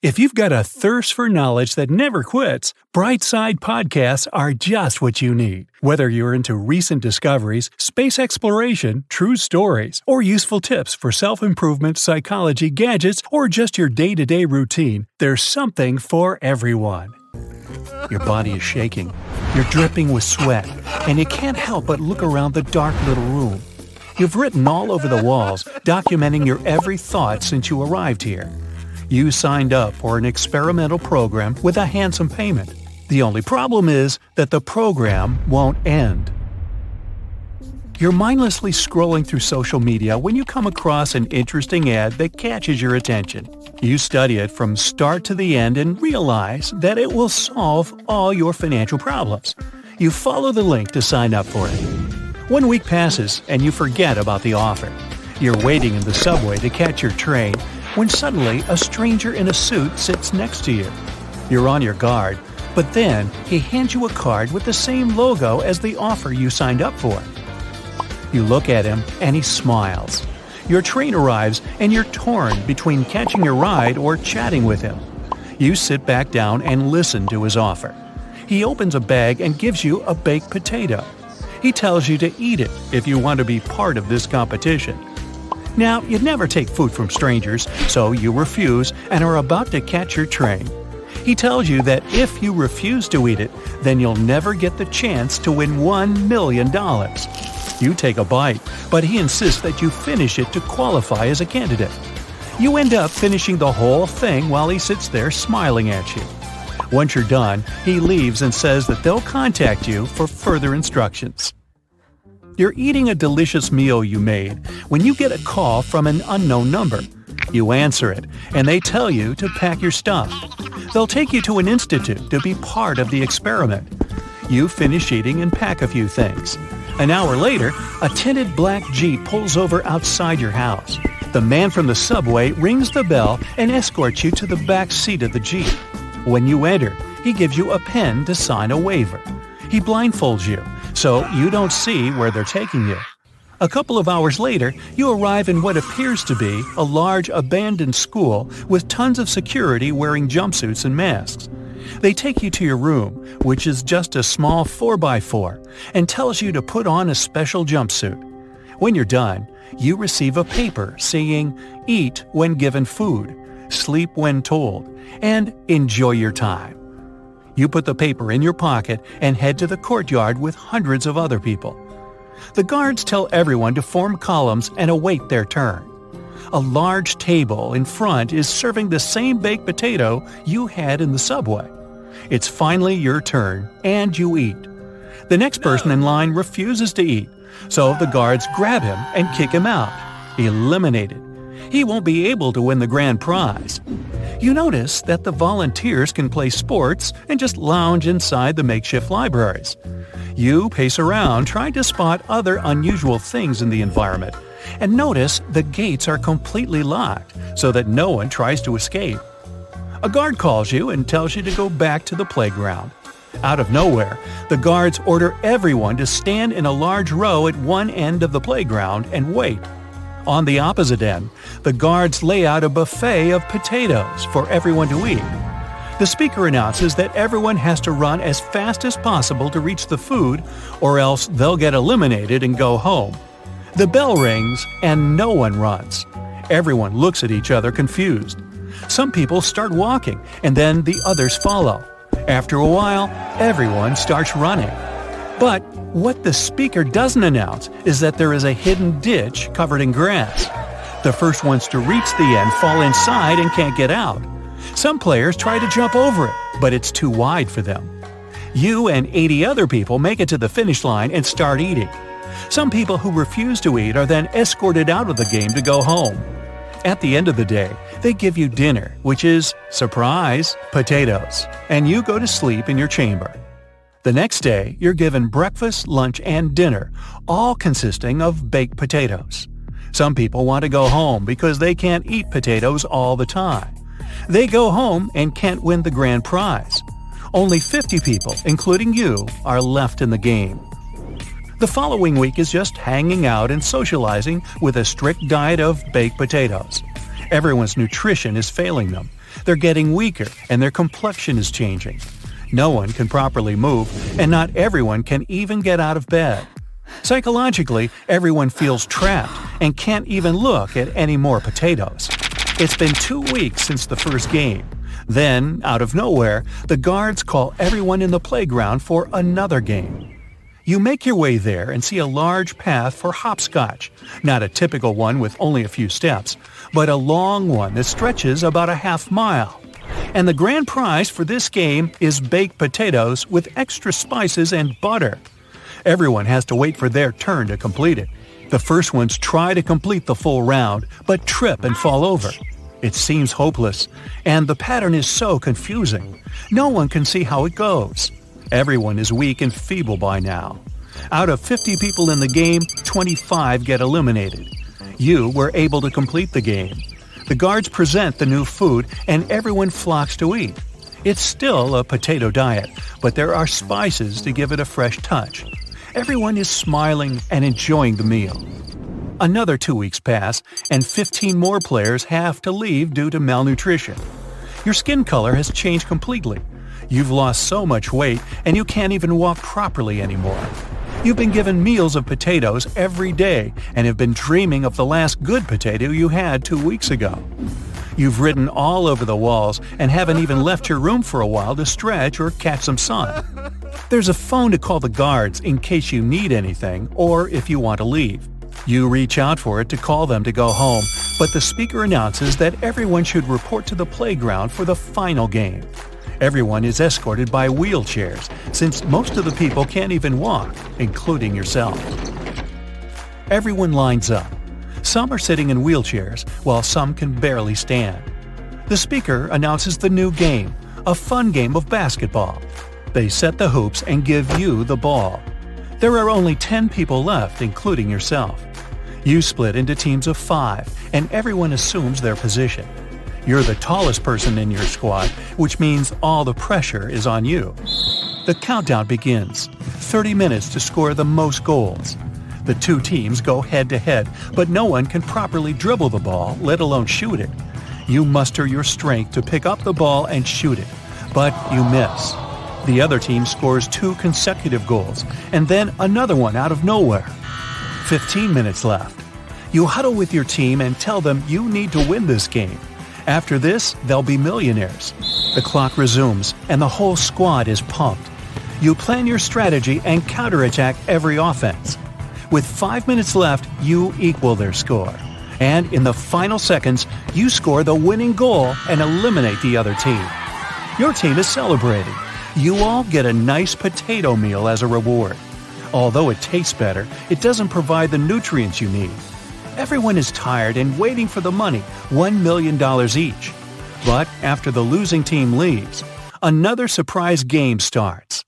If you've got a thirst for knowledge that never quits, Brightside Podcasts are just what you need. Whether you're into recent discoveries, space exploration, true stories, or useful tips for self improvement, psychology, gadgets, or just your day to day routine, there's something for everyone. Your body is shaking, you're dripping with sweat, and you can't help but look around the dark little room. You've written all over the walls, documenting your every thought since you arrived here. You signed up for an experimental program with a handsome payment. The only problem is that the program won't end. You're mindlessly scrolling through social media when you come across an interesting ad that catches your attention. You study it from start to the end and realize that it will solve all your financial problems. You follow the link to sign up for it. One week passes and you forget about the offer. You're waiting in the subway to catch your train when suddenly a stranger in a suit sits next to you. You're on your guard, but then he hands you a card with the same logo as the offer you signed up for. You look at him and he smiles. Your train arrives and you're torn between catching your ride or chatting with him. You sit back down and listen to his offer. He opens a bag and gives you a baked potato. He tells you to eat it if you want to be part of this competition. Now, you'd never take food from strangers, so you refuse and are about to catch your train. He tells you that if you refuse to eat it, then you'll never get the chance to win $1 million. You take a bite, but he insists that you finish it to qualify as a candidate. You end up finishing the whole thing while he sits there smiling at you. Once you're done, he leaves and says that they'll contact you for further instructions. You're eating a delicious meal you made when you get a call from an unknown number. You answer it, and they tell you to pack your stuff. They'll take you to an institute to be part of the experiment. You finish eating and pack a few things. An hour later, a tinted black Jeep pulls over outside your house. The man from the subway rings the bell and escorts you to the back seat of the Jeep. When you enter, he gives you a pen to sign a waiver. He blindfolds you so you don't see where they're taking you. A couple of hours later, you arrive in what appears to be a large abandoned school with tons of security wearing jumpsuits and masks. They take you to your room, which is just a small 4x4, and tells you to put on a special jumpsuit. When you're done, you receive a paper saying, eat when given food, sleep when told, and enjoy your time. You put the paper in your pocket and head to the courtyard with hundreds of other people. The guards tell everyone to form columns and await their turn. A large table in front is serving the same baked potato you had in the subway. It's finally your turn, and you eat. The next person in line refuses to eat, so the guards grab him and kick him out. Eliminated. He won't be able to win the grand prize you notice that the volunteers can play sports and just lounge inside the makeshift libraries. You pace around trying to spot other unusual things in the environment and notice the gates are completely locked so that no one tries to escape. A guard calls you and tells you to go back to the playground. Out of nowhere, the guards order everyone to stand in a large row at one end of the playground and wait. On the opposite end, the guards lay out a buffet of potatoes for everyone to eat. The speaker announces that everyone has to run as fast as possible to reach the food, or else they'll get eliminated and go home. The bell rings and no one runs. Everyone looks at each other confused. Some people start walking and then the others follow. After a while, everyone starts running. But what the speaker doesn't announce is that there is a hidden ditch covered in grass. The first ones to reach the end fall inside and can't get out. Some players try to jump over it, but it's too wide for them. You and 80 other people make it to the finish line and start eating. Some people who refuse to eat are then escorted out of the game to go home. At the end of the day, they give you dinner, which is, surprise, potatoes, and you go to sleep in your chamber. The next day, you're given breakfast, lunch, and dinner, all consisting of baked potatoes. Some people want to go home because they can't eat potatoes all the time. They go home and can't win the grand prize. Only 50 people, including you, are left in the game. The following week is just hanging out and socializing with a strict diet of baked potatoes. Everyone's nutrition is failing them. They're getting weaker and their complexion is changing. No one can properly move, and not everyone can even get out of bed. Psychologically, everyone feels trapped and can't even look at any more potatoes. It's been two weeks since the first game. Then, out of nowhere, the guards call everyone in the playground for another game. You make your way there and see a large path for hopscotch, not a typical one with only a few steps, but a long one that stretches about a half mile. And the grand prize for this game is baked potatoes with extra spices and butter. Everyone has to wait for their turn to complete it. The first ones try to complete the full round, but trip and fall over. It seems hopeless, and the pattern is so confusing. No one can see how it goes. Everyone is weak and feeble by now. Out of 50 people in the game, 25 get eliminated. You were able to complete the game. The guards present the new food and everyone flocks to eat. It's still a potato diet, but there are spices to give it a fresh touch. Everyone is smiling and enjoying the meal. Another two weeks pass, and 15 more players have to leave due to malnutrition. Your skin color has changed completely. You've lost so much weight and you can't even walk properly anymore. You've been given meals of potatoes every day and have been dreaming of the last good potato you had two weeks ago. You've ridden all over the walls and haven't even left your room for a while to stretch or catch some sun. There's a phone to call the guards in case you need anything or if you want to leave. You reach out for it to call them to go home, but the speaker announces that everyone should report to the playground for the final game. Everyone is escorted by wheelchairs, since most of the people can't even walk, including yourself. Everyone lines up. Some are sitting in wheelchairs, while some can barely stand. The speaker announces the new game, a fun game of basketball. They set the hoops and give you the ball. There are only 10 people left, including yourself. You split into teams of five, and everyone assumes their position. You're the tallest person in your squad, which means all the pressure is on you. The countdown begins 30 minutes to score the most goals. The two teams go head to head, but no one can properly dribble the ball, let alone shoot it. You muster your strength to pick up the ball and shoot it, but you miss. The other team scores two consecutive goals, and then another one out of nowhere. 15 minutes left. You huddle with your team and tell them you need to win this game. After this, they'll be millionaires. The clock resumes, and the whole squad is pumped. You plan your strategy and counterattack every offense. With five minutes left, you equal their score. And in the final seconds, you score the winning goal and eliminate the other team. Your team is celebrating. You all get a nice potato meal as a reward. Although it tastes better, it doesn't provide the nutrients you need. Everyone is tired and waiting for the money, $1 million each. But after the losing team leaves, another surprise game starts.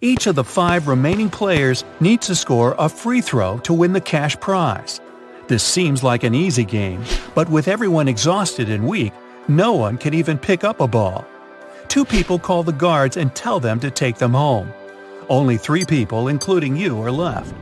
Each of the five remaining players needs to score a free throw to win the cash prize. This seems like an easy game, but with everyone exhausted and weak, no one can even pick up a ball. Two people call the guards and tell them to take them home. Only three people, including you, are left.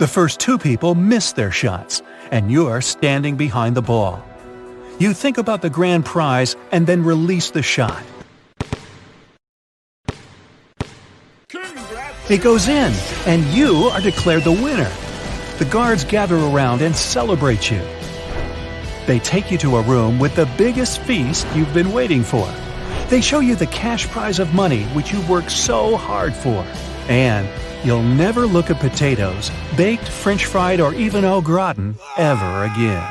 The first two people miss their shots, and you're standing behind the ball. You think about the grand prize and then release the shot. It goes in, and you are declared the winner. The guards gather around and celebrate you. They take you to a room with the biggest feast you've been waiting for. They show you the cash prize of money which you've worked so hard for. And You'll never look at potatoes, baked, french fried, or even au gratin ever again.